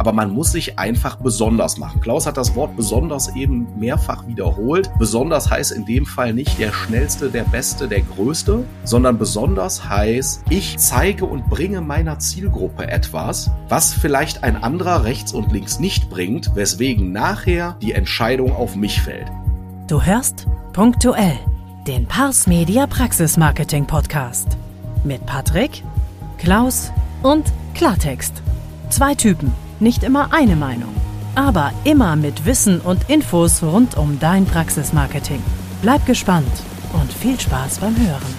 aber man muss sich einfach besonders machen. Klaus hat das Wort besonders eben mehrfach wiederholt. Besonders heißt in dem Fall nicht der schnellste, der beste, der größte, sondern besonders heißt, ich zeige und bringe meiner Zielgruppe etwas, was vielleicht ein anderer rechts und links nicht bringt, weswegen nachher die Entscheidung auf mich fällt. Du hörst punktuell den Pars Media Praxis Marketing Podcast mit Patrick, Klaus und Klartext. Zwei Typen, nicht immer eine Meinung, aber immer mit Wissen und Infos rund um dein Praxismarketing. Bleib gespannt und viel Spaß beim Hören.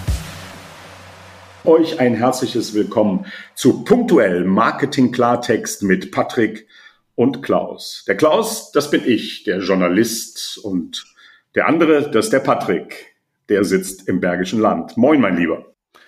Euch ein herzliches Willkommen zu punktuell Marketing Klartext mit Patrick und Klaus. Der Klaus, das bin ich, der Journalist und der andere, das ist der Patrick, der sitzt im Bergischen Land. Moin, mein Lieber.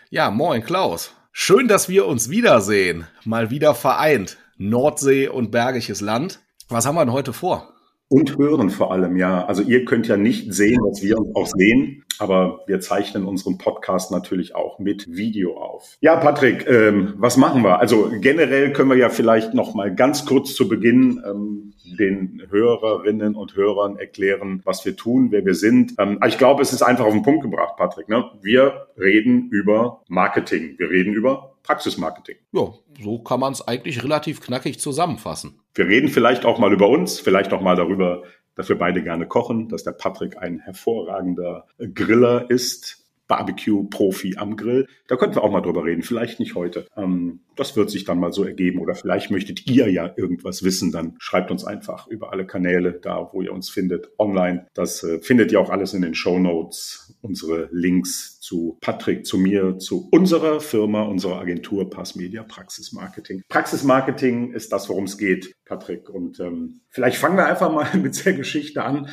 Ja, moin, Klaus. Schön, dass wir uns wiedersehen. Mal wieder vereint. Nordsee und Bergisches Land. Was haben wir denn heute vor? Und hören vor allem, ja. Also ihr könnt ja nicht sehen, was wir auch sehen, aber wir zeichnen unseren Podcast natürlich auch mit Video auf. Ja, Patrick, ähm, was machen wir? Also generell können wir ja vielleicht noch mal ganz kurz zu Beginn ähm, den Hörerinnen und Hörern erklären, was wir tun, wer wir sind. Ähm, ich glaube, es ist einfach auf den Punkt gebracht, Patrick. Ne? Wir reden über Marketing. Wir reden über Praxismarketing. Ja, so kann man es eigentlich relativ knackig zusammenfassen. Wir reden vielleicht auch mal über uns, vielleicht auch mal darüber, dass wir beide gerne kochen, dass der Patrick ein hervorragender Griller ist, Barbecue-Profi am Grill. Da könnten wir auch mal drüber reden. Vielleicht nicht heute. Ähm, das wird sich dann mal so ergeben. Oder vielleicht möchtet ihr ja irgendwas wissen. Dann schreibt uns einfach über alle Kanäle, da wo ihr uns findet, online. Das äh, findet ihr auch alles in den Show Notes. Unsere Links zu Patrick, zu mir, zu unserer Firma, unserer Agentur Pass Media Praxis Marketing. Praxis Marketing ist das, worum es geht, Patrick. Und ähm, vielleicht fangen wir einfach mal mit der Geschichte an.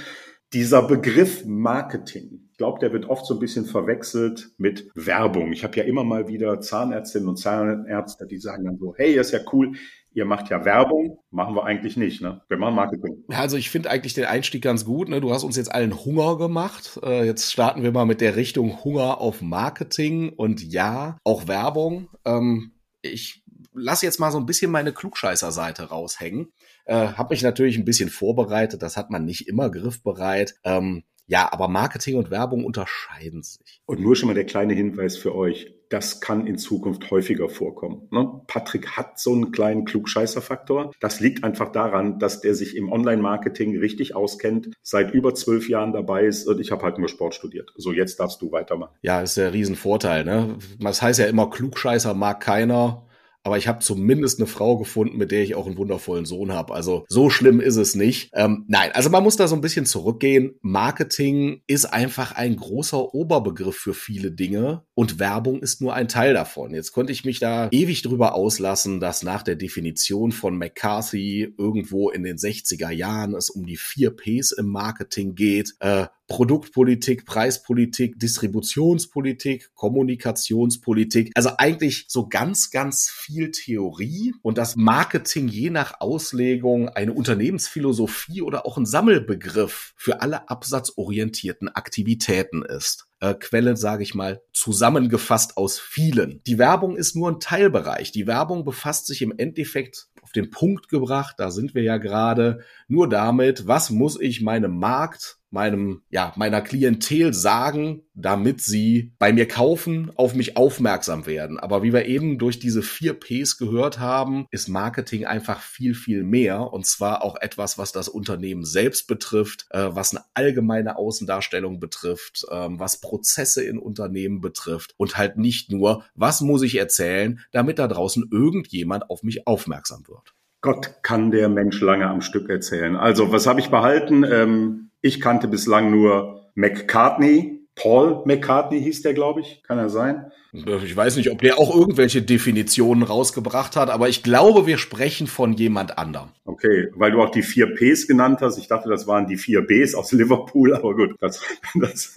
Dieser Begriff Marketing glaube, der wird oft so ein bisschen verwechselt mit Werbung. Ich habe ja immer mal wieder Zahnärztinnen und Zahnärzte, die sagen dann so, hey, ist ja cool, ihr macht ja Werbung, machen wir eigentlich nicht, ne? Wir machen Marketing. Also ich finde eigentlich den Einstieg ganz gut, ne? Du hast uns jetzt allen Hunger gemacht. Äh, jetzt starten wir mal mit der Richtung Hunger auf Marketing und ja, auch Werbung. Ähm, ich lasse jetzt mal so ein bisschen meine Klugscheißer-Seite raushängen. Äh, habe mich natürlich ein bisschen vorbereitet, das hat man nicht immer griffbereit. Ähm, ja, aber Marketing und Werbung unterscheiden sich. Und nur schon mal der kleine Hinweis für euch. Das kann in Zukunft häufiger vorkommen. Ne? Patrick hat so einen kleinen Klugscheißer-Faktor. Das liegt einfach daran, dass der sich im Online-Marketing richtig auskennt, seit über zwölf Jahren dabei ist und ich habe halt nur Sport studiert. So, jetzt darfst du weitermachen. Ja, ist der Riesenvorteil. Ne? Das heißt ja immer, Klugscheißer mag keiner aber ich habe zumindest eine Frau gefunden, mit der ich auch einen wundervollen Sohn habe. Also so schlimm ist es nicht. Ähm, nein, also man muss da so ein bisschen zurückgehen. Marketing ist einfach ein großer Oberbegriff für viele Dinge und Werbung ist nur ein Teil davon. Jetzt konnte ich mich da ewig drüber auslassen, dass nach der Definition von McCarthy irgendwo in den 60er Jahren es um die vier Ps im Marketing geht. Äh, Produktpolitik, Preispolitik, Distributionspolitik, Kommunikationspolitik. Also eigentlich so ganz, ganz viel Theorie und das Marketing je nach Auslegung eine Unternehmensphilosophie oder auch ein Sammelbegriff für alle absatzorientierten Aktivitäten ist. Äh, Quelle, sage ich mal, zusammengefasst aus vielen. Die Werbung ist nur ein Teilbereich. Die Werbung befasst sich im Endeffekt auf den Punkt gebracht, da sind wir ja gerade, nur damit, was muss ich meinem Markt meinem, ja, meiner Klientel sagen, damit sie bei mir kaufen, auf mich aufmerksam werden. Aber wie wir eben durch diese vier Ps gehört haben, ist Marketing einfach viel, viel mehr. Und zwar auch etwas, was das Unternehmen selbst betrifft, äh, was eine allgemeine Außendarstellung betrifft, äh, was Prozesse in Unternehmen betrifft und halt nicht nur, was muss ich erzählen, damit da draußen irgendjemand auf mich aufmerksam wird. Gott kann der Mensch lange am Stück erzählen. Also, was habe ich behalten? Ähm ich kannte bislang nur McCartney. Paul McCartney hieß der, glaube ich. Kann er sein? Ich weiß nicht, ob der auch irgendwelche Definitionen rausgebracht hat, aber ich glaube, wir sprechen von jemand anderem. Okay, weil du auch die vier Ps genannt hast. Ich dachte, das waren die vier Bs aus Liverpool, aber gut, das, das,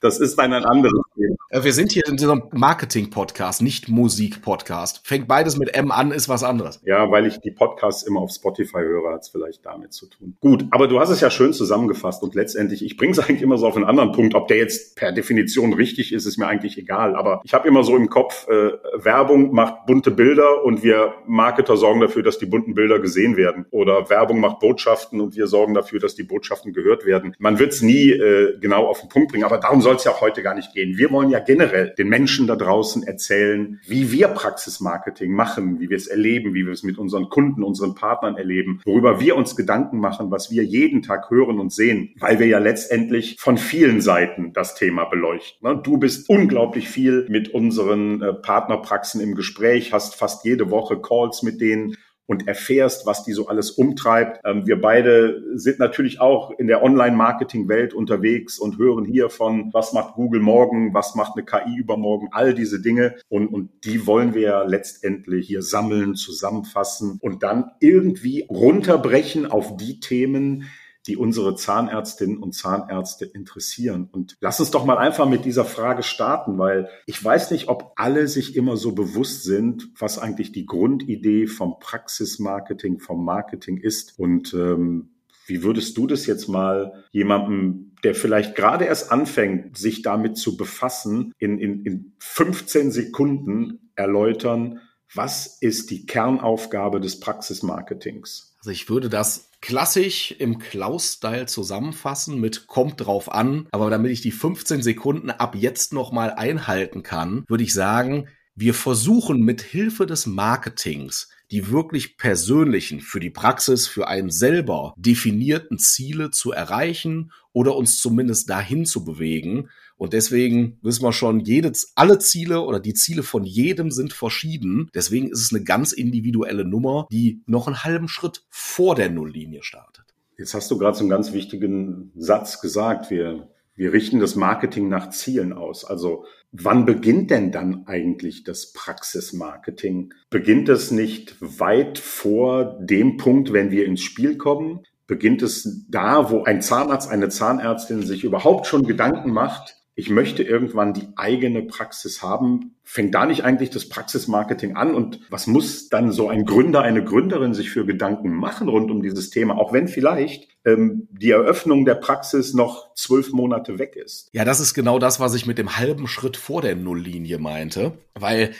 das ist dann ein anderes Thema. Wir sind hier in so einem Marketing-Podcast, nicht Musik-Podcast. Fängt beides mit M an, ist was anderes. Ja, weil ich die Podcasts immer auf Spotify höre, hat es vielleicht damit zu tun. Gut, aber du hast es ja schön zusammengefasst und letztendlich, ich bringe es eigentlich immer so auf einen anderen Punkt. Ob der jetzt per Definition richtig ist, ist mir eigentlich egal. Aber ich habe immer so im Kopf, äh, Werbung macht bunte Bilder und wir Marketer sorgen dafür, dass die bunten Bilder gesehen werden oder Werbung macht Botschaften und wir sorgen dafür, dass die Botschaften gehört werden. Man wird es nie äh, genau auf den Punkt bringen, aber darum soll es ja auch heute gar nicht gehen. Wir wollen ja generell den Menschen da draußen erzählen, wie wir Praxismarketing machen, wie wir es erleben, wie wir es mit unseren Kunden, unseren Partnern erleben, worüber wir uns Gedanken machen, was wir jeden Tag hören und sehen, weil wir ja letztendlich von vielen Seiten das Thema beleuchten. Ne? Du bist unglaublich viel mit unseren äh, Partnerpraxen im Gespräch, hast fast jede Woche Calls mit denen und erfährst, was die so alles umtreibt. Ähm, wir beide sind natürlich auch in der Online-Marketing-Welt unterwegs und hören hier von, was macht Google morgen, was macht eine KI übermorgen, all diese Dinge. Und, und die wollen wir letztendlich hier sammeln, zusammenfassen und dann irgendwie runterbrechen auf die Themen, die unsere Zahnärztinnen und Zahnärzte interessieren. Und lass uns doch mal einfach mit dieser Frage starten, weil ich weiß nicht, ob alle sich immer so bewusst sind, was eigentlich die Grundidee vom Praxismarketing, vom Marketing ist. Und ähm, wie würdest du das jetzt mal jemandem, der vielleicht gerade erst anfängt, sich damit zu befassen, in, in, in 15 Sekunden erläutern, was ist die Kernaufgabe des Praxismarketings? Also ich würde das klassisch im Klaus-Style zusammenfassen mit kommt drauf an. Aber damit ich die 15 Sekunden ab jetzt nochmal einhalten kann, würde ich sagen, wir versuchen mit Hilfe des Marketings die wirklich persönlichen, für die Praxis, für einen selber definierten Ziele zu erreichen oder uns zumindest dahin zu bewegen. Und deswegen wissen wir schon, jede, alle Ziele oder die Ziele von jedem sind verschieden. Deswegen ist es eine ganz individuelle Nummer, die noch einen halben Schritt vor der Nulllinie startet. Jetzt hast du gerade so einen ganz wichtigen Satz gesagt. Wir, wir richten das Marketing nach Zielen aus. Also wann beginnt denn dann eigentlich das Praxismarketing? Beginnt es nicht weit vor dem Punkt, wenn wir ins Spiel kommen? Beginnt es da, wo ein Zahnarzt, eine Zahnärztin sich überhaupt schon Gedanken macht, ich möchte irgendwann die eigene Praxis haben. Fängt da nicht eigentlich das Praxismarketing an? Und was muss dann so ein Gründer, eine Gründerin sich für Gedanken machen rund um dieses Thema, auch wenn vielleicht ähm, die Eröffnung der Praxis noch zwölf Monate weg ist? Ja, das ist genau das, was ich mit dem halben Schritt vor der Nulllinie meinte, weil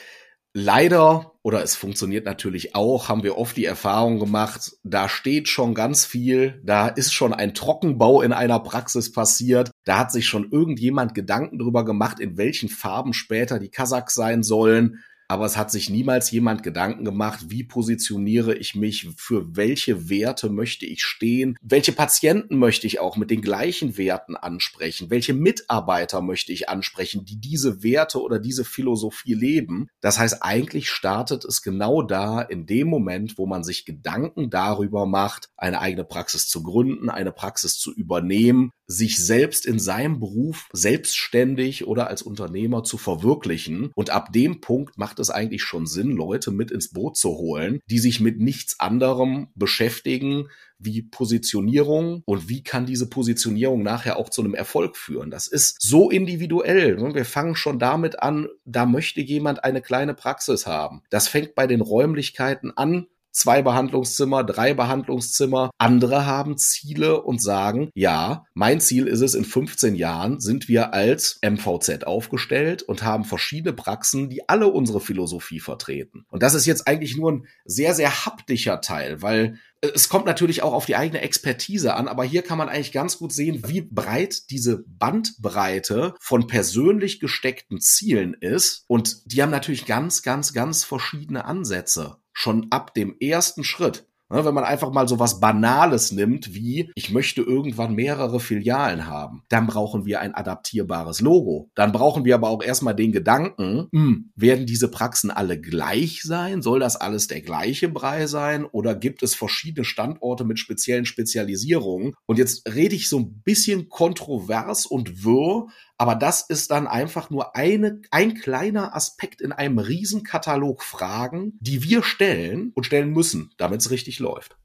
Leider, oder es funktioniert natürlich auch, haben wir oft die Erfahrung gemacht, da steht schon ganz viel, da ist schon ein Trockenbau in einer Praxis passiert, da hat sich schon irgendjemand Gedanken drüber gemacht, in welchen Farben später die Kasachs sein sollen aber es hat sich niemals jemand Gedanken gemacht, wie positioniere ich mich, für welche Werte möchte ich stehen, welche Patienten möchte ich auch mit den gleichen Werten ansprechen, welche Mitarbeiter möchte ich ansprechen, die diese Werte oder diese Philosophie leben. Das heißt, eigentlich startet es genau da in dem Moment, wo man sich Gedanken darüber macht, eine eigene Praxis zu gründen, eine Praxis zu übernehmen, sich selbst in seinem Beruf selbstständig oder als Unternehmer zu verwirklichen. Und ab dem Punkt macht es eigentlich schon Sinn, Leute mit ins Boot zu holen, die sich mit nichts anderem beschäftigen, wie Positionierung und wie kann diese Positionierung nachher auch zu einem Erfolg führen. Das ist so individuell. Ne? Wir fangen schon damit an, da möchte jemand eine kleine Praxis haben. Das fängt bei den Räumlichkeiten an, zwei Behandlungszimmer, drei Behandlungszimmer. Andere haben Ziele und sagen, ja, mein Ziel ist es, in 15 Jahren sind wir als MVZ aufgestellt und haben verschiedene Praxen, die alle unsere Philosophie vertreten. Und das ist jetzt eigentlich nur ein sehr, sehr haptischer Teil, weil es kommt natürlich auch auf die eigene Expertise an, aber hier kann man eigentlich ganz gut sehen, wie breit diese Bandbreite von persönlich gesteckten Zielen ist. Und die haben natürlich ganz, ganz, ganz verschiedene Ansätze schon ab dem ersten Schritt. Ne, wenn man einfach mal so was Banales nimmt, wie ich möchte irgendwann mehrere Filialen haben, dann brauchen wir ein adaptierbares Logo. Dann brauchen wir aber auch erstmal den Gedanken, mh, hm, werden diese Praxen alle gleich sein? Soll das alles der gleiche Brei sein? Oder gibt es verschiedene Standorte mit speziellen Spezialisierungen? Und jetzt rede ich so ein bisschen kontrovers und wirr, aber das ist dann einfach nur eine, ein kleiner Aspekt in einem Riesenkatalog Fragen, die wir stellen und stellen müssen, damit es richtig läuft.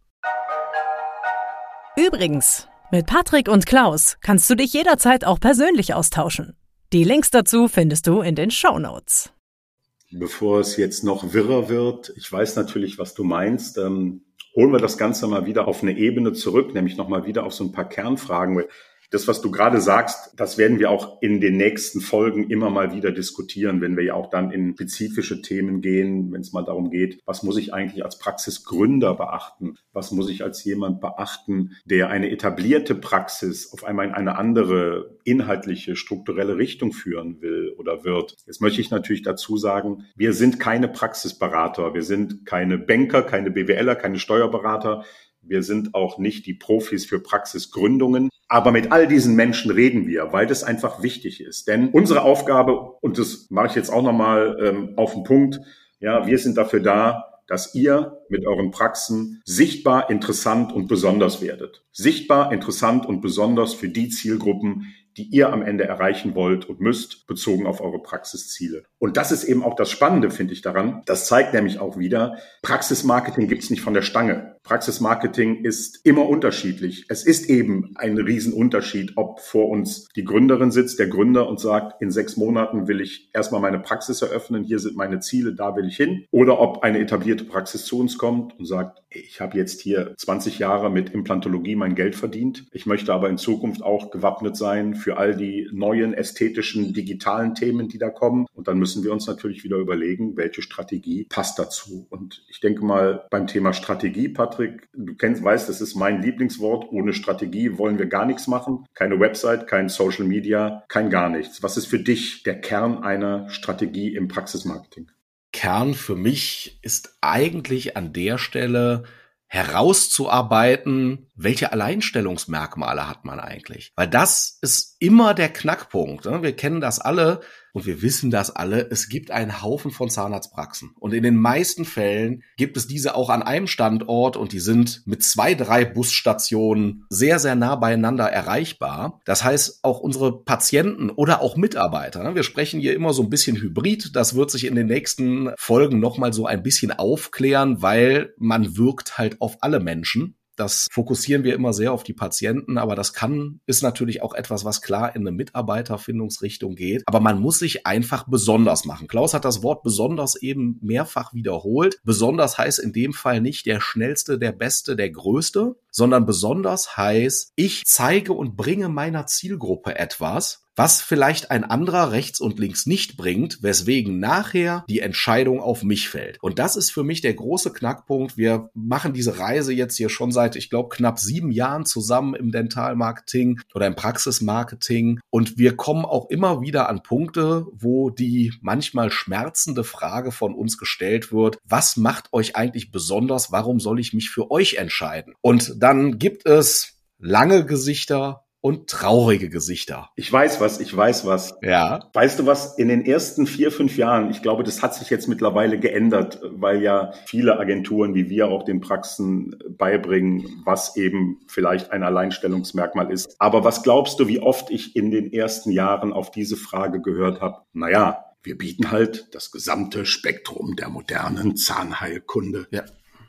Übrigens, mit Patrick und Klaus kannst du dich jederzeit auch persönlich austauschen. Die Links dazu findest du in den Show Notes. Bevor es jetzt noch wirrer wird, ich weiß natürlich, was du meinst. Ähm, holen wir das Ganze mal wieder auf eine Ebene zurück, nämlich nochmal wieder auf so ein paar Kernfragen das, was du gerade sagst, das werden wir auch in den nächsten Folgen immer mal wieder diskutieren, wenn wir ja auch dann in spezifische Themen gehen, wenn es mal darum geht, was muss ich eigentlich als Praxisgründer beachten? Was muss ich als jemand beachten, der eine etablierte Praxis auf einmal in eine andere inhaltliche, strukturelle Richtung führen will oder wird? Jetzt möchte ich natürlich dazu sagen, wir sind keine Praxisberater, wir sind keine Banker, keine BWLer, keine Steuerberater. Wir sind auch nicht die Profis für Praxisgründungen. Aber mit all diesen Menschen reden wir, weil das einfach wichtig ist. Denn unsere Aufgabe, und das mache ich jetzt auch nochmal ähm, auf den Punkt, ja, wir sind dafür da, dass ihr mit euren Praxen sichtbar, interessant und besonders werdet. Sichtbar, interessant und besonders für die Zielgruppen, die ihr am Ende erreichen wollt und müsst, bezogen auf eure Praxisziele. Und das ist eben auch das Spannende, finde ich daran. Das zeigt nämlich auch wieder, Praxismarketing gibt's nicht von der Stange. Praxismarketing ist immer unterschiedlich. Es ist eben ein Riesenunterschied, ob vor uns die Gründerin sitzt, der Gründer und sagt, in sechs Monaten will ich erstmal meine Praxis eröffnen, hier sind meine Ziele, da will ich hin. Oder ob eine etablierte Praxis zu uns kommt und sagt, ich habe jetzt hier 20 Jahre mit Implantologie mein Geld verdient. Ich möchte aber in Zukunft auch gewappnet sein für all die neuen ästhetischen, digitalen Themen, die da kommen. Und dann müssen wir uns natürlich wieder überlegen, welche Strategie passt dazu. Und ich denke mal, beim Thema Strategie, Patrick, du kennst, weißt, das ist mein Lieblingswort. Ohne Strategie wollen wir gar nichts machen. Keine Website, kein Social Media, kein gar nichts. Was ist für dich der Kern einer Strategie im Praxismarketing? Kern für mich ist eigentlich an der Stelle herauszuarbeiten, welche Alleinstellungsmerkmale hat man eigentlich? Weil das ist immer der Knackpunkt. Ne? Wir kennen das alle und wir wissen das alle. Es gibt einen Haufen von Zahnarztpraxen. Und in den meisten Fällen gibt es diese auch an einem Standort und die sind mit zwei, drei Busstationen sehr, sehr nah beieinander erreichbar. Das heißt, auch unsere Patienten oder auch Mitarbeiter, ne? wir sprechen hier immer so ein bisschen hybrid. Das wird sich in den nächsten Folgen nochmal so ein bisschen aufklären, weil man wirkt halt auf alle Menschen. Das fokussieren wir immer sehr auf die Patienten, aber das kann, ist natürlich auch etwas, was klar in eine Mitarbeiterfindungsrichtung geht. Aber man muss sich einfach besonders machen. Klaus hat das Wort besonders eben mehrfach wiederholt. Besonders heißt in dem Fall nicht der schnellste, der beste, der größte, sondern besonders heißt, ich zeige und bringe meiner Zielgruppe etwas, was vielleicht ein anderer rechts und links nicht bringt, weswegen nachher die Entscheidung auf mich fällt. Und das ist für mich der große Knackpunkt. Wir machen diese Reise jetzt hier schon seit, ich glaube, knapp sieben Jahren zusammen im Dentalmarketing oder im Praxismarketing. Und wir kommen auch immer wieder an Punkte, wo die manchmal schmerzende Frage von uns gestellt wird, was macht euch eigentlich besonders? Warum soll ich mich für euch entscheiden? Und dann gibt es lange Gesichter und traurige Gesichter. Ich weiß was, ich weiß was. Ja. Weißt du was, in den ersten vier, fünf Jahren, ich glaube, das hat sich jetzt mittlerweile geändert, weil ja viele Agenturen wie wir auch den Praxen beibringen, was eben vielleicht ein Alleinstellungsmerkmal ist. Aber was glaubst du, wie oft ich in den ersten Jahren auf diese Frage gehört habe? Naja, wir bieten halt das gesamte Spektrum der modernen Zahnheilkunde. Ja.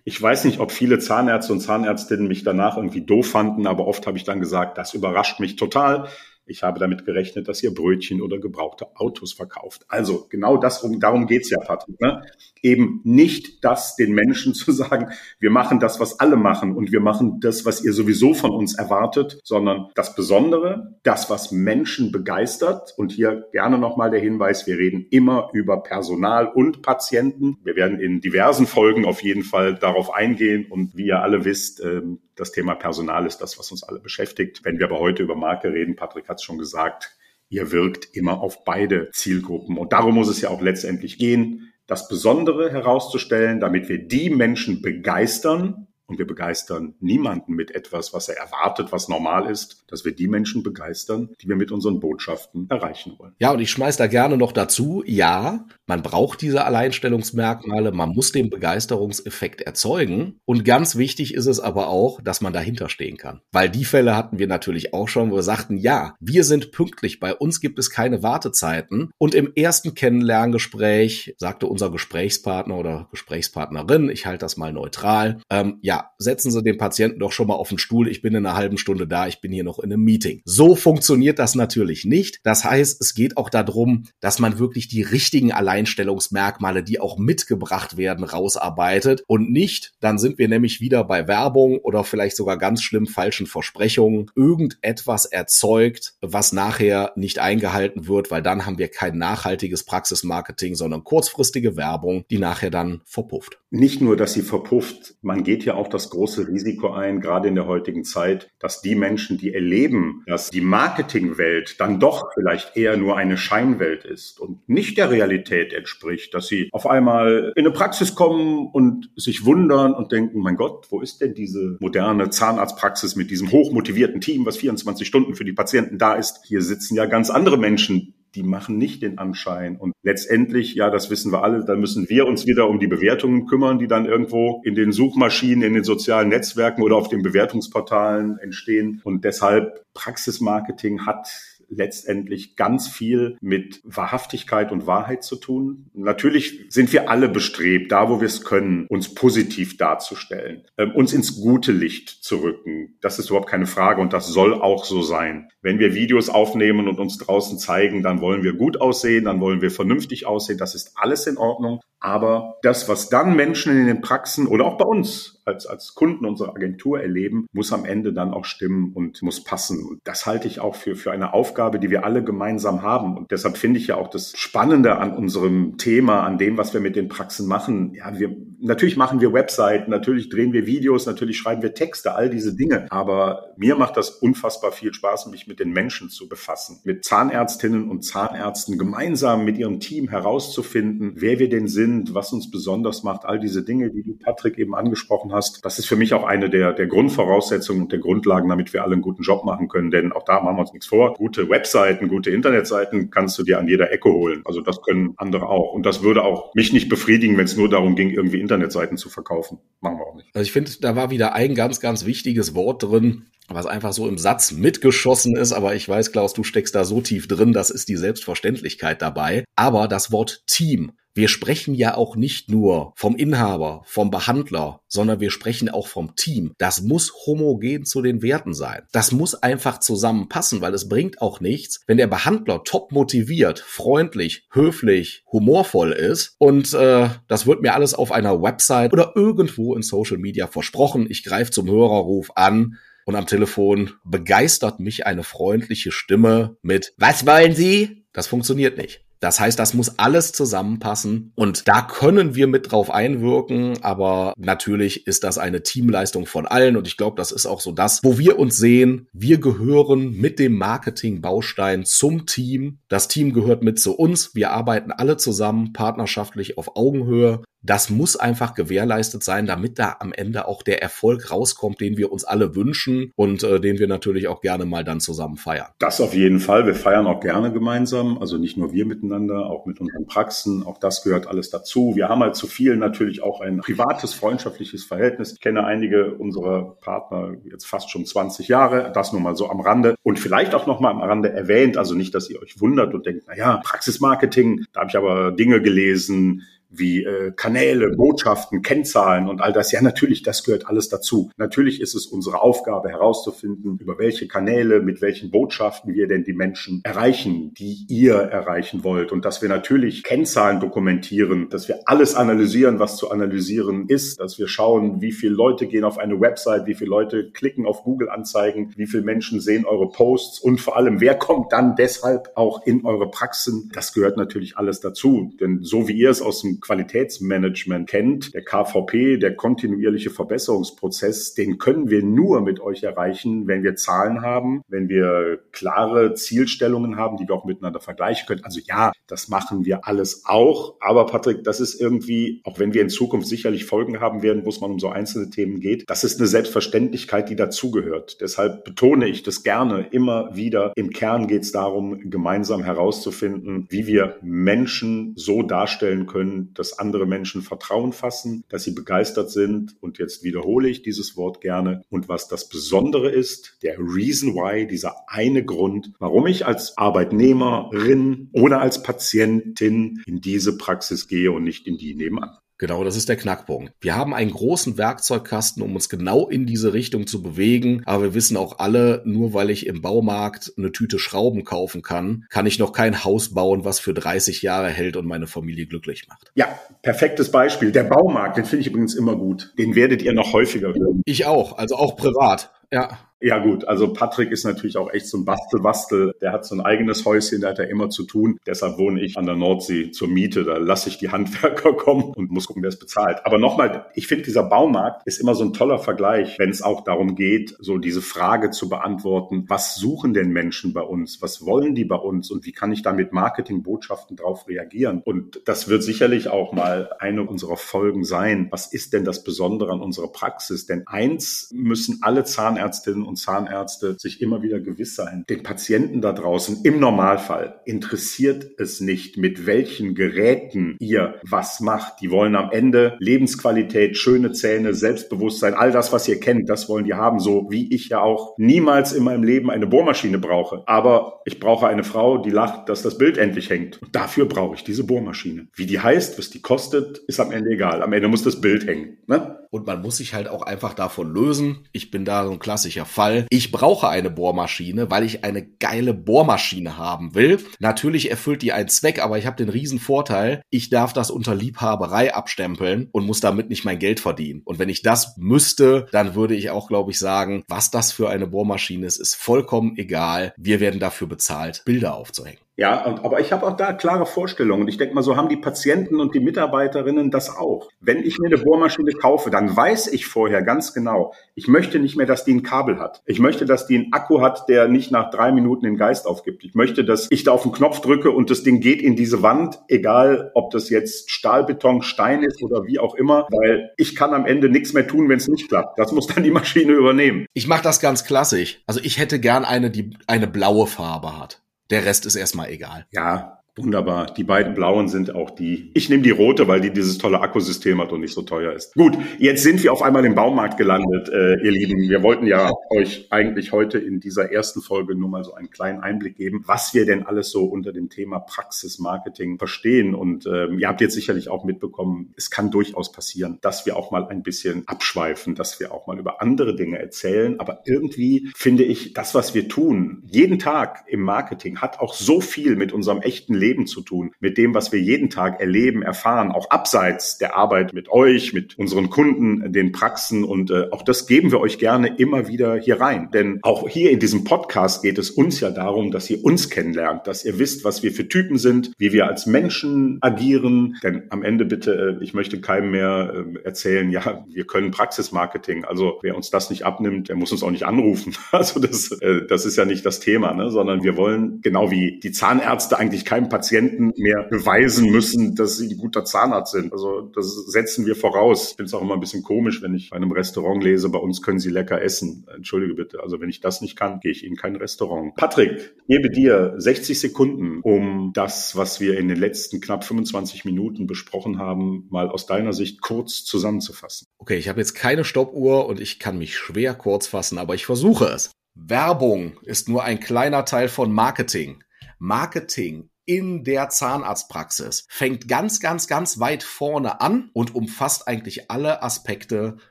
Ich weiß nicht, ob viele Zahnärzte und Zahnärztinnen mich danach irgendwie doof fanden, aber oft habe ich dann gesagt, das überrascht mich total. Ich habe damit gerechnet, dass ihr Brötchen oder gebrauchte Autos verkauft. Also genau das, darum geht's ja, Patrick. Ne? Eben nicht das den Menschen zu sagen, wir machen das, was alle machen und wir machen das, was ihr sowieso von uns erwartet, sondern das Besondere, das, was Menschen begeistert. Und hier gerne nochmal der Hinweis, wir reden immer über Personal und Patienten. Wir werden in diversen Folgen auf jeden Fall darauf eingehen. Und wie ihr alle wisst, ähm, das Thema Personal ist das, was uns alle beschäftigt. Wenn wir aber heute über Marke reden, Patrick hat es schon gesagt, ihr wirkt immer auf beide Zielgruppen. Und darum muss es ja auch letztendlich gehen, das Besondere herauszustellen, damit wir die Menschen begeistern, und wir begeistern niemanden mit etwas, was er erwartet, was normal ist, dass wir die Menschen begeistern, die wir mit unseren Botschaften erreichen wollen. Ja, und ich schmeiß da gerne noch dazu, ja, man braucht diese Alleinstellungsmerkmale, man muss den Begeisterungseffekt erzeugen. Und ganz wichtig ist es aber auch, dass man dahinter stehen kann. Weil die Fälle hatten wir natürlich auch schon, wo wir sagten, ja, wir sind pünktlich, bei uns gibt es keine Wartezeiten. Und im ersten Kennenlerngespräch sagte unser Gesprächspartner oder Gesprächspartnerin, ich halte das mal neutral, ähm, ja, ja, setzen Sie den Patienten doch schon mal auf den Stuhl, ich bin in einer halben Stunde da, ich bin hier noch in einem Meeting. So funktioniert das natürlich nicht. Das heißt, es geht auch darum, dass man wirklich die richtigen Alleinstellungsmerkmale, die auch mitgebracht werden, rausarbeitet und nicht, dann sind wir nämlich wieder bei Werbung oder vielleicht sogar ganz schlimm falschen Versprechungen, irgendetwas erzeugt, was nachher nicht eingehalten wird, weil dann haben wir kein nachhaltiges Praxismarketing, sondern kurzfristige Werbung, die nachher dann verpufft. Nicht nur, dass sie verpufft, man geht ja auch das große Risiko ein, gerade in der heutigen Zeit, dass die Menschen, die erleben, dass die Marketingwelt dann doch vielleicht eher nur eine Scheinwelt ist und nicht der Realität entspricht, dass sie auf einmal in eine Praxis kommen und sich wundern und denken, mein Gott, wo ist denn diese moderne Zahnarztpraxis mit diesem hochmotivierten Team, was 24 Stunden für die Patienten da ist? Hier sitzen ja ganz andere Menschen, die machen nicht den Anschein. Und letztendlich, ja, das wissen wir alle, da müssen wir uns wieder um die Bewertungen kümmern, die dann irgendwo in den Suchmaschinen, in den sozialen Netzwerken oder auf den Bewertungsportalen entstehen. Und deshalb Praxismarketing hat letztendlich ganz viel mit Wahrhaftigkeit und Wahrheit zu tun. Natürlich sind wir alle bestrebt, da wo wir es können, uns positiv darzustellen, ähm, uns ins gute Licht zu rücken. Das ist überhaupt keine Frage und das soll auch so sein. Wenn wir Videos aufnehmen und uns draußen zeigen, dann wollen wir gut aussehen, dann wollen wir vernünftig aussehen. Das ist alles in Ordnung. Aber das, was dann Menschen in den Praxen oder auch bei uns als, als Kunden unserer Agentur erleben, muss am Ende dann auch stimmen und muss passen. Und das halte ich auch für, für eine Aufgabe, die wir alle gemeinsam haben. Und deshalb finde ich ja auch das Spannende an unserem Thema, an dem, was wir mit den Praxen machen. Ja, wir, natürlich machen wir Webseiten, natürlich drehen wir Videos, natürlich schreiben wir Texte, all diese Dinge. Aber mir macht das unfassbar viel Spaß, mich mit den Menschen zu befassen. Mit Zahnärztinnen und Zahnärzten gemeinsam mit ihrem Team herauszufinden, wer wir denn sind, was uns besonders macht, all diese Dinge, die du, Patrick, eben angesprochen hast. Das ist für mich auch eine der, der Grundvoraussetzungen und der Grundlagen, damit wir alle einen guten Job machen können. Denn auch da machen wir uns nichts vor. Gute Webseiten, gute Internetseiten kannst du dir an jeder Ecke holen. Also das können andere auch. Und das würde auch mich nicht befriedigen, wenn es nur darum ging, irgendwie Internetseiten zu verkaufen. Machen wir auch nicht. Also ich finde, da war wieder ein ganz, ganz wichtiges Wort drin, was einfach so im Satz mitgeschossen ist, aber ich weiß, Klaus, du steckst da so tief drin, das ist die Selbstverständlichkeit dabei. Aber das Wort Team, wir sprechen ja auch nicht nur vom Inhaber, vom Behandler, sondern wir sprechen auch vom Team. Das muss homogen zu den Werten sein. Das muss einfach zusammenpassen, weil es bringt auch nichts, wenn der Behandler top motiviert, freundlich, höflich, humorvoll ist und äh, das wird mir alles auf einer Website oder irgendwo in Social Media versprochen. Ich greife zum Hörerruf an und am Telefon begeistert mich eine freundliche Stimme mit Was wollen Sie? Das funktioniert nicht. Das heißt, das muss alles zusammenpassen und da können wir mit drauf einwirken, aber natürlich ist das eine Teamleistung von allen und ich glaube, das ist auch so das, wo wir uns sehen, wir gehören mit dem Marketing-Baustein zum Team. Das Team gehört mit zu uns. Wir arbeiten alle zusammen partnerschaftlich auf Augenhöhe das muss einfach gewährleistet sein, damit da am Ende auch der Erfolg rauskommt, den wir uns alle wünschen und äh, den wir natürlich auch gerne mal dann zusammen feiern. Das auf jeden Fall. Wir feiern auch gerne gemeinsam. Also nicht nur wir miteinander, auch mit unseren Praxen. Auch das gehört alles dazu. Wir haben halt zu vielen natürlich auch ein privates, freundschaftliches Verhältnis. Ich kenne einige unserer Partner jetzt fast schon 20 Jahre. Das nur mal so am Rande. Und vielleicht auch noch mal am Rande erwähnt. Also nicht, dass ihr euch wundert und denkt, na ja, Praxismarketing, da habe ich aber Dinge gelesen, wie äh, Kanäle, Botschaften, Kennzahlen und all das. Ja, natürlich, das gehört alles dazu. Natürlich ist es unsere Aufgabe herauszufinden, über welche Kanäle, mit welchen Botschaften wir denn die Menschen erreichen, die ihr erreichen wollt. Und dass wir natürlich Kennzahlen dokumentieren, dass wir alles analysieren, was zu analysieren ist, dass wir schauen, wie viele Leute gehen auf eine Website, wie viele Leute klicken auf Google-Anzeigen, wie viele Menschen sehen eure Posts und vor allem, wer kommt dann deshalb auch in eure Praxen. Das gehört natürlich alles dazu. Denn so wie ihr es aus dem Qualitätsmanagement kennt, der KVP, der kontinuierliche Verbesserungsprozess, den können wir nur mit euch erreichen, wenn wir Zahlen haben, wenn wir klare Zielstellungen haben, die wir auch miteinander vergleichen können. Also ja, das machen wir alles auch. Aber Patrick, das ist irgendwie, auch wenn wir in Zukunft sicherlich Folgen haben werden, wo es mal um so einzelne Themen geht, das ist eine Selbstverständlichkeit, die dazugehört. Deshalb betone ich das gerne immer wieder. Im Kern geht es darum, gemeinsam herauszufinden, wie wir Menschen so darstellen können, dass andere Menschen Vertrauen fassen, dass sie begeistert sind. Und jetzt wiederhole ich dieses Wort gerne. Und was das Besondere ist, der Reason Why, dieser eine Grund, warum ich als Arbeitnehmerin oder als Patientin in diese Praxis gehe und nicht in die nebenan. Genau, das ist der Knackpunkt. Wir haben einen großen Werkzeugkasten, um uns genau in diese Richtung zu bewegen, aber wir wissen auch alle, nur weil ich im Baumarkt eine Tüte Schrauben kaufen kann, kann ich noch kein Haus bauen, was für 30 Jahre hält und meine Familie glücklich macht. Ja, perfektes Beispiel. Der Baumarkt, den finde ich übrigens immer gut. Den werdet ihr noch häufiger hören. Ich auch, also auch privat. Ja. Ja gut, also Patrick ist natürlich auch echt so ein Bastelbastel. Der hat so ein eigenes Häuschen, da hat er immer zu tun. Deshalb wohne ich an der Nordsee zur Miete. Da lasse ich die Handwerker kommen und muss gucken, wer es bezahlt. Aber nochmal, ich finde, dieser Baumarkt ist immer so ein toller Vergleich, wenn es auch darum geht, so diese Frage zu beantworten, was suchen denn Menschen bei uns? Was wollen die bei uns? Und wie kann ich da mit Marketingbotschaften drauf reagieren? Und das wird sicherlich auch mal eine unserer Folgen sein. Was ist denn das Besondere an unserer Praxis? Denn eins müssen alle Zahnärztinnen und Zahnärzte sich immer wieder gewiss sein. Den Patienten da draußen im Normalfall interessiert es nicht, mit welchen Geräten ihr was macht. Die wollen am Ende Lebensqualität, schöne Zähne, Selbstbewusstsein, all das, was ihr kennt, das wollen die haben, so wie ich ja auch niemals in meinem Leben eine Bohrmaschine brauche. Aber ich brauche eine Frau, die lacht, dass das Bild endlich hängt. Und dafür brauche ich diese Bohrmaschine. Wie die heißt, was die kostet, ist am Ende egal. Am Ende muss das Bild hängen. Ne? Und man muss sich halt auch einfach davon lösen. Ich bin da so ein klassischer Fall. Ich brauche eine Bohrmaschine, weil ich eine geile Bohrmaschine haben will. Natürlich erfüllt die einen Zweck, aber ich habe den riesen Vorteil, ich darf das unter Liebhaberei abstempeln und muss damit nicht mein Geld verdienen. Und wenn ich das müsste, dann würde ich auch, glaube ich, sagen, was das für eine Bohrmaschine ist, ist vollkommen egal. Wir werden dafür bezahlt, Bilder aufzuhängen. Ja, und, aber ich habe auch da klare Vorstellungen. Und ich denke mal, so haben die Patienten und die Mitarbeiterinnen das auch. Wenn ich mir eine Bohrmaschine kaufe, dann weiß ich vorher ganz genau, ich möchte nicht mehr, dass die ein Kabel hat. Ich möchte, dass die einen Akku hat, der nicht nach drei Minuten den Geist aufgibt. Ich möchte, dass ich da auf den Knopf drücke und das Ding geht in diese Wand, egal ob das jetzt Stahlbeton, Stein ist oder wie auch immer, weil ich kann am Ende nichts mehr tun, wenn es nicht klappt. Das muss dann die Maschine übernehmen. Ich mache das ganz klassisch. Also ich hätte gern eine, die eine blaue Farbe hat. Der Rest ist erstmal egal. Ja, Wunderbar. Die beiden blauen sind auch die. Ich nehme die rote, weil die dieses tolle Akkusystem hat und nicht so teuer ist. Gut, jetzt sind wir auf einmal im Baumarkt gelandet, äh, ihr Lieben. Wir wollten ja euch eigentlich heute in dieser ersten Folge nur mal so einen kleinen Einblick geben, was wir denn alles so unter dem Thema Praxismarketing verstehen. Und ähm, ihr habt jetzt sicherlich auch mitbekommen, es kann durchaus passieren, dass wir auch mal ein bisschen abschweifen, dass wir auch mal über andere Dinge erzählen. Aber irgendwie finde ich, das, was wir tun, jeden Tag im Marketing, hat auch so viel mit unserem echten Leben zu tun, mit dem, was wir jeden Tag erleben, erfahren, auch abseits der Arbeit mit euch, mit unseren Kunden, den Praxen. Und äh, auch das geben wir euch gerne immer wieder hier rein. Denn auch hier in diesem Podcast geht es uns ja darum, dass ihr uns kennenlernt, dass ihr wisst, was wir für Typen sind, wie wir als Menschen agieren. Denn am Ende bitte, äh, ich möchte keinem mehr äh, erzählen, ja, wir können Praxismarketing. Also wer uns das nicht abnimmt, der muss uns auch nicht anrufen. Also das, äh, das ist ja nicht das Thema, ne? sondern wir wollen, genau wie die Zahnärzte eigentlich keinem Patienten mehr beweisen müssen, dass sie ein guter Zahnarzt sind. Also das setzen wir voraus. Ich finde es auch immer ein bisschen komisch, wenn ich bei einem Restaurant lese, bei uns können Sie lecker essen. Entschuldige bitte. Also wenn ich das nicht kann, gehe ich in kein Restaurant. Patrick, gebe dir 60 Sekunden, um das, was wir in den letzten knapp 25 Minuten besprochen haben, mal aus deiner Sicht kurz zusammenzufassen. Okay, ich habe jetzt keine Stoppuhr und ich kann mich schwer kurz fassen, aber ich versuche es. Werbung ist nur ein kleiner Teil von Marketing. Marketing in der Zahnarztpraxis fängt ganz, ganz, ganz weit vorne an und umfasst eigentlich alle Aspekte,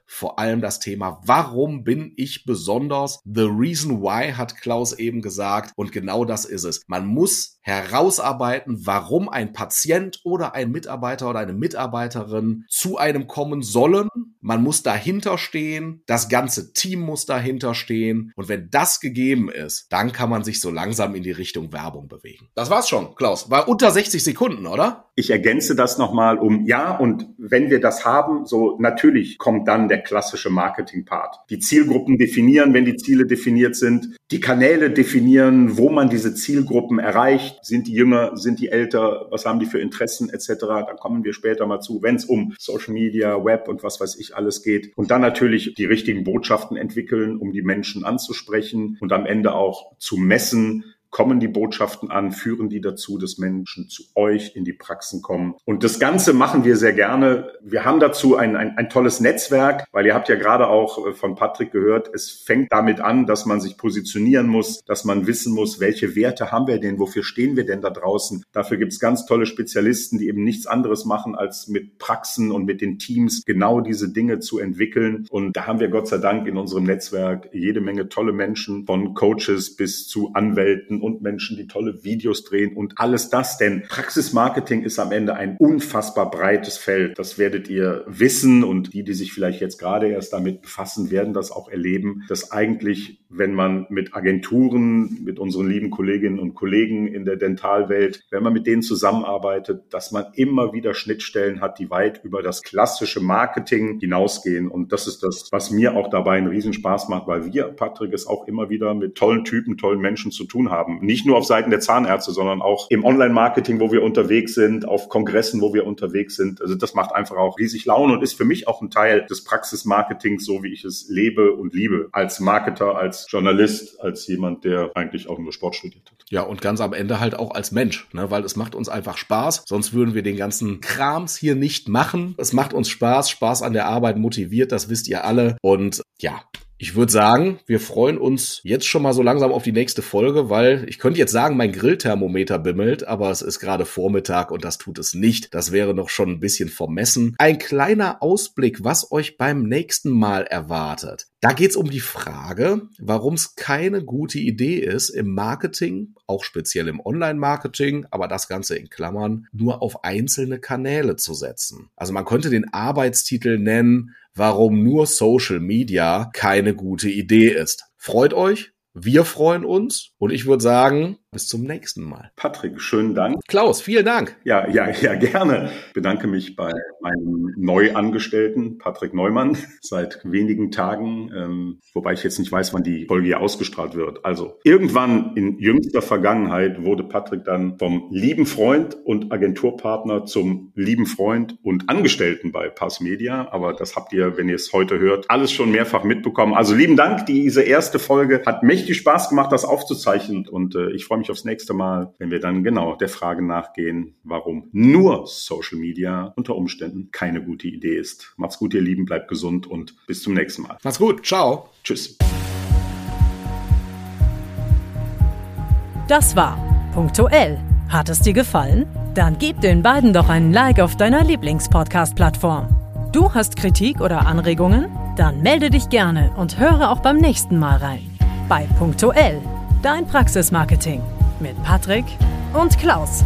vor allem das Thema, warum bin ich besonders? The reason why hat Klaus eben gesagt und genau das ist es. Man muss herausarbeiten, warum ein Patient oder ein Mitarbeiter oder eine Mitarbeiterin zu einem kommen sollen. Man muss dahinter stehen, das ganze Team muss dahinter stehen und wenn das gegeben ist, dann kann man sich so langsam in die Richtung Werbung bewegen. Das war's schon, Klaus. Klaus. War unter 60 Sekunden, oder? Ich ergänze das nochmal um, ja, und wenn wir das haben, so natürlich kommt dann der klassische Marketing-Part. Die Zielgruppen definieren, wenn die Ziele definiert sind, die Kanäle definieren, wo man diese Zielgruppen erreicht. Sind die jünger, sind die älter, was haben die für Interessen etc. Da kommen wir später mal zu, wenn es um Social Media, Web und was weiß ich alles geht. Und dann natürlich die richtigen Botschaften entwickeln, um die Menschen anzusprechen und am Ende auch zu messen, kommen die Botschaften an, führen die dazu, dass Menschen zu euch in die Praxen kommen. Und das Ganze machen wir sehr gerne. Wir haben dazu ein, ein, ein tolles Netzwerk, weil ihr habt ja gerade auch äh, von Patrick gehört, es fängt damit an, dass man sich positionieren muss, dass man wissen muss, welche Werte haben wir denn, wofür stehen wir denn da draußen. Dafür gibt es ganz tolle Spezialisten, die eben nichts anderes machen, als mit Praxen und mit den Teams genau diese Dinge zu entwickeln. Und da haben wir Gott sei Dank in unserem Netzwerk jede Menge tolle Menschen, von Coaches bis zu Anwälten und Menschen, die tolle Videos drehen und alles das. Denn Praxismarketing ist am Ende ein unfassbar breites Feld. Das werdet ihr wissen und die, die sich vielleicht jetzt gerade erst damit befassen, werden das auch erleben, dass eigentlich, wenn man mit Agenturen, mit unseren lieben Kolleginnen und Kollegen in der Dentalwelt, wenn man mit denen zusammenarbeitet, dass man immer wieder Schnittstellen hat, die weit über das klassische Marketing hinausgehen. Und das ist das, was mir auch dabei einen Riesenspaß macht, weil wir, Patrick, es auch immer wieder mit tollen Typen, tollen Menschen zu tun haben. Nicht nur auf Seiten der Zahnärzte, sondern auch im Online-Marketing, wo wir unterwegs sind, auf Kongressen, wo wir unterwegs sind. Also das macht einfach auch riesig Laune und ist für mich auch ein Teil des Praxismarketings, so wie ich es lebe und liebe. Als Marketer, als Journalist, als jemand, der eigentlich auch nur Sport studiert hat. Ja, und ganz am Ende halt auch als Mensch, ne? weil es macht uns einfach Spaß. Sonst würden wir den ganzen Krams hier nicht machen. Es macht uns Spaß. Spaß an der Arbeit motiviert, das wisst ihr alle. Und ja, ich würde sagen, wir freuen uns jetzt schon mal so langsam auf die nächste Folge, weil ich könnte jetzt sagen, mein Grillthermometer bimmelt, aber es ist gerade Vormittag und das tut es nicht. Das wäre noch schon ein bisschen vermessen. Ein kleiner Ausblick, was euch beim nächsten Mal erwartet. Da geht es um die Frage, warum es keine gute Idee ist, im Marketing, auch speziell im Online-Marketing, aber das Ganze in Klammern, nur auf einzelne Kanäle zu setzen. Also man könnte den Arbeitstitel nennen, warum nur Social Media keine gute Idee ist. Freut euch, wir freuen uns und ich würde sagen, bis zum nächsten Mal. Patrick, schönen Dank. Klaus, vielen Dank. Ja, ja, ja, gerne. Ich bedanke mich bei meinem Neuangestellten, Patrick Neumann, seit wenigen Tagen, ähm, wobei ich jetzt nicht weiß, wann die Folge hier ausgestrahlt wird. Also irgendwann in jüngster Vergangenheit wurde Patrick dann vom lieben Freund und Agenturpartner zum lieben Freund und Angestellten bei Pass Media. Aber das habt ihr, wenn ihr es heute hört, alles schon mehrfach mitbekommen. Also lieben Dank. Diese erste Folge hat mächtig Spaß gemacht, das aufzuzeichnen und äh, ich freue mich aufs nächste Mal, wenn wir dann genau der Frage nachgehen, warum nur Social Media unter Umständen keine gute Idee ist. Macht's gut, ihr Lieben, bleibt gesund und bis zum nächsten Mal. Macht's gut, ciao. Tschüss. Das war punktuell. Hat es dir gefallen? Dann gib den beiden doch einen Like auf deiner Lieblingspodcast-Plattform. Du hast Kritik oder Anregungen? Dann melde dich gerne und höre auch beim nächsten Mal rein. Bei punktuell Dein Praxismarketing mit Patrick und Klaus.